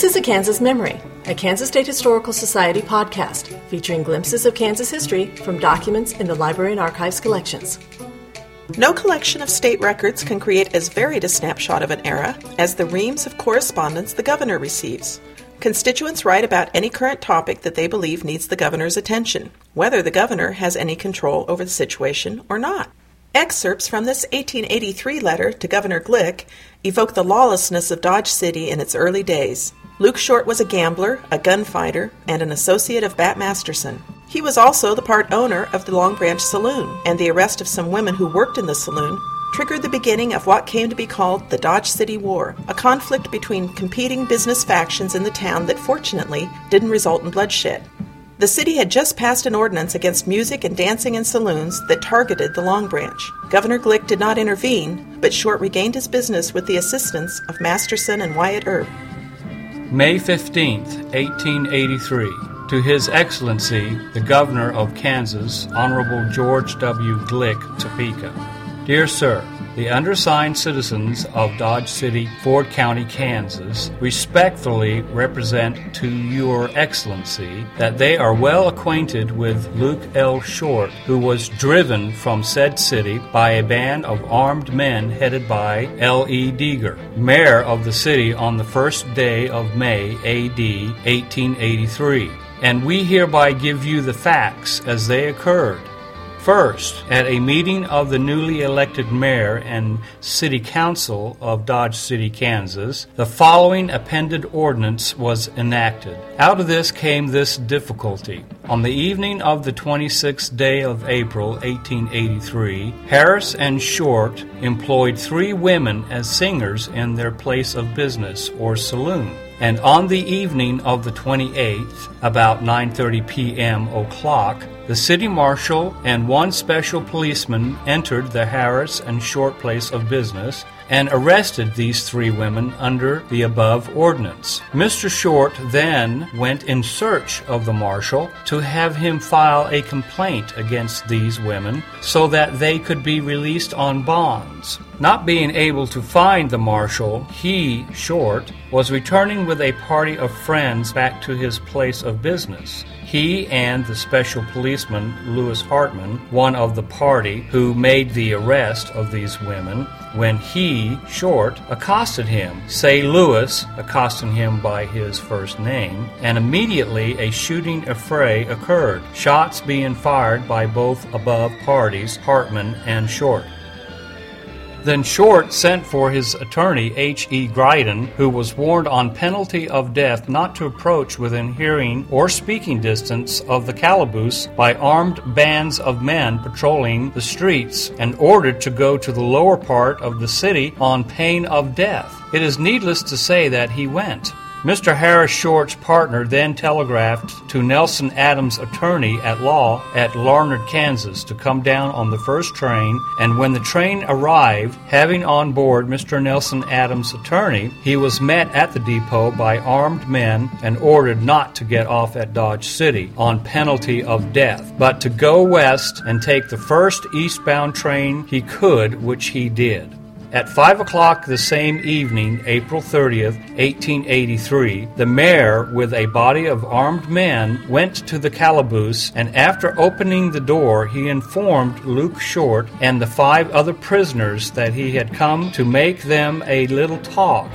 This is a Kansas Memory, a Kansas State Historical Society podcast featuring glimpses of Kansas history from documents in the Library and Archives collections. No collection of state records can create as varied a snapshot of an era as the reams of correspondence the governor receives. Constituents write about any current topic that they believe needs the governor's attention, whether the governor has any control over the situation or not. Excerpts from this 1883 letter to Governor Glick evoke the lawlessness of Dodge City in its early days. Luke Short was a gambler, a gunfighter, and an associate of Bat Masterson. He was also the part owner of the Long Branch Saloon, and the arrest of some women who worked in the saloon triggered the beginning of what came to be called the Dodge City War, a conflict between competing business factions in the town that fortunately didn't result in bloodshed. The city had just passed an ordinance against music and dancing in saloons that targeted the Long Branch. Governor Glick did not intervene, but Short regained his business with the assistance of Masterson and Wyatt Earp. May 15, 1883. To His Excellency, the Governor of Kansas, Honorable George W. Glick, Topeka. Dear Sir, the undersigned citizens of Dodge City, Ford County, Kansas, respectfully represent to Your Excellency that they are well acquainted with Luke L. Short, who was driven from said city by a band of armed men headed by L. E. Deger, mayor of the city on the first day of May, A.D. 1883. And we hereby give you the facts as they occurred. First, at a meeting of the newly elected mayor and city council of Dodge City, Kansas, the following appended ordinance was enacted. Out of this came this difficulty. On the evening of the 26th day of April, 1883, Harris and Short employed three women as singers in their place of business or saloon and on the evening of the 28th, about 9:30 p.m. o'clock, the city marshal and one special policeman entered the Harris and Short place of business and arrested these three women under the above ordinance. Mr. Short then went in search of the marshal to have him file a complaint against these women so that they could be released on bonds. Not being able to find the marshal, he, Short, was returning with a party of friends back to his place of business. He and the special policeman, Lewis Hartman, one of the party who made the arrest of these women, when he, Short, accosted him, say Lewis, accosting him by his first name, and immediately a shooting affray occurred, shots being fired by both above parties, Hartman and Short. Then Short sent for his attorney, H. E. Gryden, who was warned on penalty of death not to approach within hearing or speaking distance of the calaboose by armed bands of men patrolling the streets, and ordered to go to the lower part of the city on pain of death. It is needless to say that he went. Mr. Harris Short's partner then telegraphed to Nelson Adams' attorney at law at Larned, Kansas, to come down on the first train, and when the train arrived, having on board Mr. Nelson Adams' attorney, he was met at the depot by armed men and ordered not to get off at Dodge City on penalty of death, but to go west and take the first eastbound train he could, which he did. At 5 o'clock the same evening, April 30th, 1883, the mayor, with a body of armed men, went to the calaboose, and after opening the door, he informed Luke Short and the five other prisoners that he had come to make them a little talk,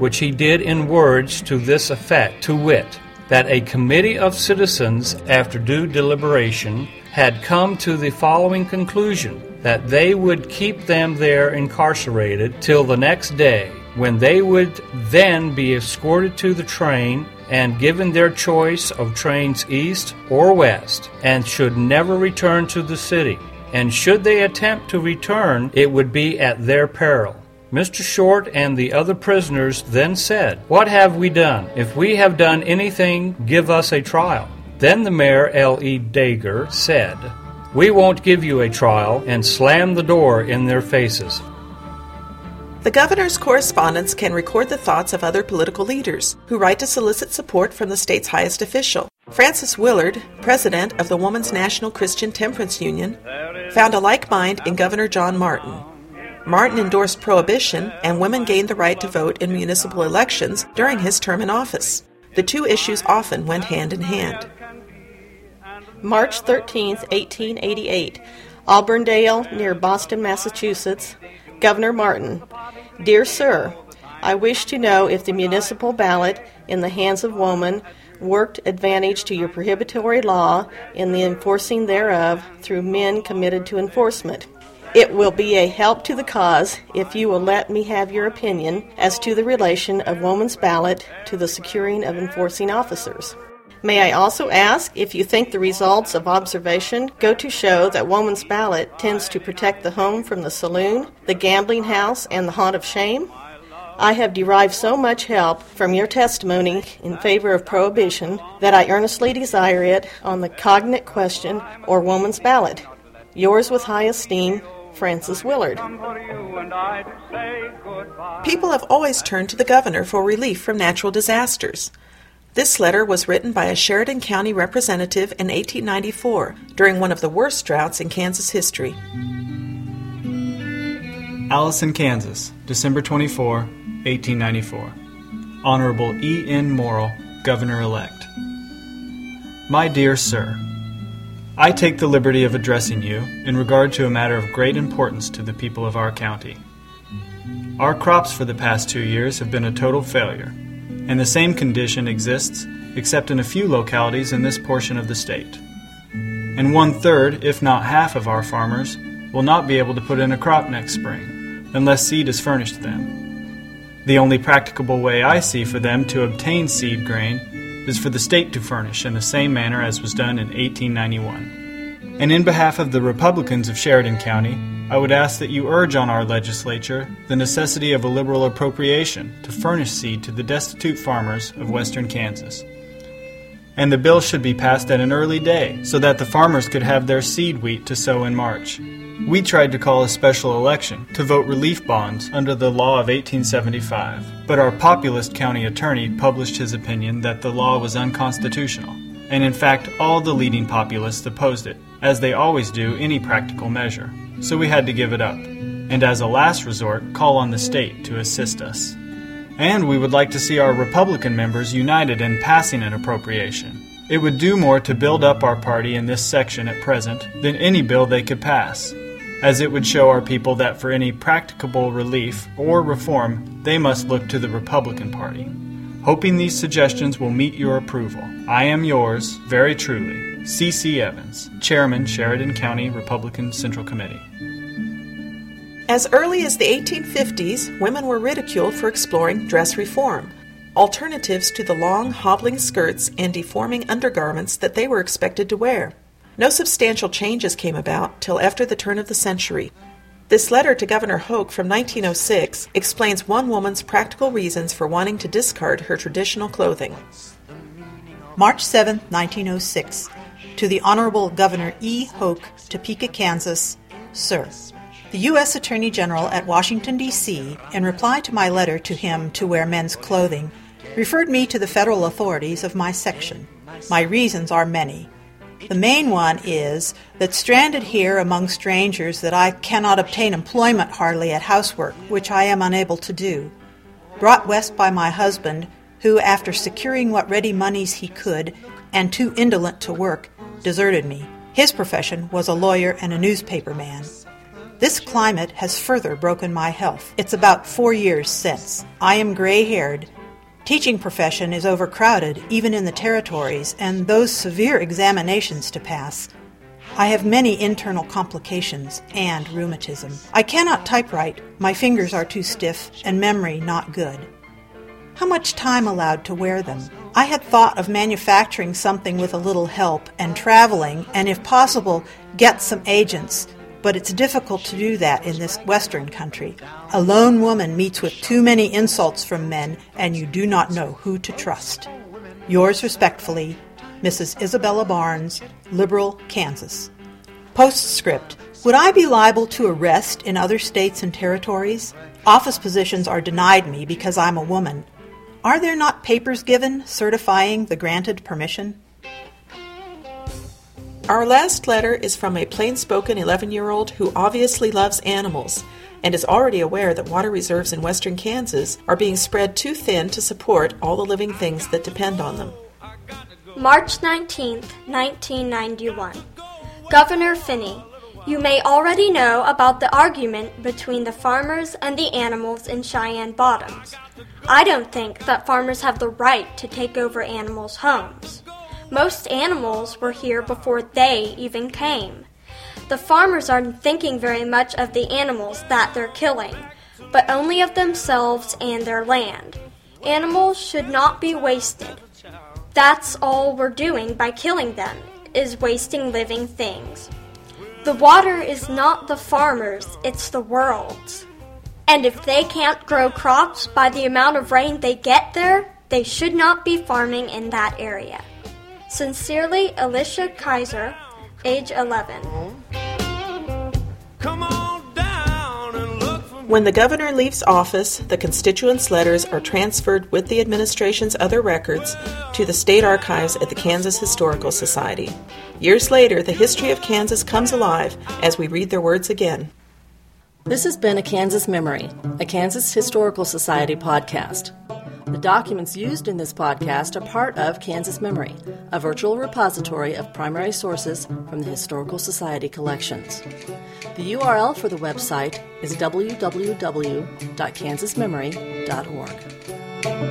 which he did in words to this effect, to wit, that a committee of citizens, after due deliberation, had come to the following conclusion that they would keep them there incarcerated till the next day, when they would then be escorted to the train and given their choice of trains east or west, and should never return to the city. And should they attempt to return, it would be at their peril. Mr. Short and the other prisoners then said, What have we done? If we have done anything, give us a trial. Then the mayor, L. E. Deger, said, we won't give you a trial, and slam the door in their faces. The governor's correspondence can record the thoughts of other political leaders who write to solicit support from the state's highest official. Frances Willard, president of the Woman's National Christian Temperance Union, found a like mind in Governor John Martin. Martin endorsed prohibition, and women gained the right to vote in municipal elections during his term in office. The two issues often went hand in hand. March 13, 1888, Auburndale, near Boston, Massachusetts. Governor Martin. Dear Sir, I wish to know if the municipal ballot in the hands of woman worked advantage to your prohibitory law in the enforcing thereof through men committed to enforcement. It will be a help to the cause if you will let me have your opinion as to the relation of woman's ballot to the securing of enforcing officers. May I also ask if you think the results of observation go to show that woman's ballot tends to protect the home from the saloon, the gambling house, and the haunt of shame? I have derived so much help from your testimony in favor of prohibition that I earnestly desire it on the cognate question or woman's ballot. Yours with high esteem, Frances Willard. People have always turned to the governor for relief from natural disasters. This letter was written by a Sheridan County representative in 1894 during one of the worst droughts in Kansas history. Allison, Kansas, December 24, 1894. Honorable E. N. Morrill, Governor elect. My dear Sir, I take the liberty of addressing you in regard to a matter of great importance to the people of our county. Our crops for the past two years have been a total failure and the same condition exists except in a few localities in this portion of the state. And one third, if not half, of our farmers will not be able to put in a crop next spring unless seed is furnished them. The only practicable way I see for them to obtain seed grain is for the state to furnish in the same manner as was done in 1891. And in behalf of the Republicans of Sheridan County, I would ask that you urge on our legislature the necessity of a liberal appropriation to furnish seed to the destitute farmers of western Kansas. And the bill should be passed at an early day so that the farmers could have their seed wheat to sow in March. We tried to call a special election to vote relief bonds under the law of 1875, but our populist county attorney published his opinion that the law was unconstitutional, and in fact, all the leading populists opposed it, as they always do any practical measure so we had to give it up, and as a last resort, call on the state to assist us. And we would like to see our Republican members united in passing an appropriation. It would do more to build up our party in this section at present than any bill they could pass, as it would show our people that for any practicable relief or reform, they must look to the Republican Party. Hoping these suggestions will meet your approval, I am yours, very truly, C.C. Evans, Chairman, Sheridan County Republican Central Committee. As early as the 1850s, women were ridiculed for exploring dress reform, alternatives to the long, hobbling skirts and deforming undergarments that they were expected to wear. No substantial changes came about till after the turn of the century. This letter to Governor Hoch from 1906 explains one woman's practical reasons for wanting to discard her traditional clothing. March 7, 1906. To the Honorable Governor E. Hoch, Topeka, Kansas, Sir. The U.S. Attorney General at Washington, D.C., in reply to my letter to him to wear men's clothing, referred me to the federal authorities of my section. My reasons are many. The main one is that stranded here among strangers that I cannot obtain employment hardly at housework, which I am unable to do. Brought west by my husband, who, after securing what ready moneys he could, and too indolent to work, deserted me. His profession was a lawyer and a newspaper man. This climate has further broken my health. It's about four years since. I am gray haired. Teaching profession is overcrowded, even in the territories, and those severe examinations to pass. I have many internal complications and rheumatism. I cannot typewrite, my fingers are too stiff, and memory not good. How much time allowed to wear them? I had thought of manufacturing something with a little help and traveling, and if possible, get some agents but it's difficult to do that in this Western country. A lone woman meets with too many insults from men, and you do not know who to trust. Yours respectfully, Mrs. Isabella Barnes, Liberal, Kansas. Postscript Would I be liable to arrest in other states and territories? Office positions are denied me because I'm a woman. Are there not papers given certifying the granted permission? Our last letter is from a plain spoken 11 year old who obviously loves animals and is already aware that water reserves in western Kansas are being spread too thin to support all the living things that depend on them. March 19, 1991. Governor Finney, you may already know about the argument between the farmers and the animals in Cheyenne Bottoms. I don't think that farmers have the right to take over animals' homes. Most animals were here before they even came. The farmers aren't thinking very much of the animals that they're killing, but only of themselves and their land. Animals should not be wasted. That's all we're doing by killing them, is wasting living things. The water is not the farmers, it's the world's. And if they can't grow crops by the amount of rain they get there, they should not be farming in that area. Sincerely, Alicia Kaiser, age 11. When the governor leaves office, the constituents' letters are transferred with the administration's other records to the state archives at the Kansas Historical Society. Years later, the history of Kansas comes alive as we read their words again. This has been a Kansas Memory, a Kansas Historical Society podcast. The documents used in this podcast are part of Kansas Memory, a virtual repository of primary sources from the Historical Society collections. The URL for the website is www.kansasmemory.org.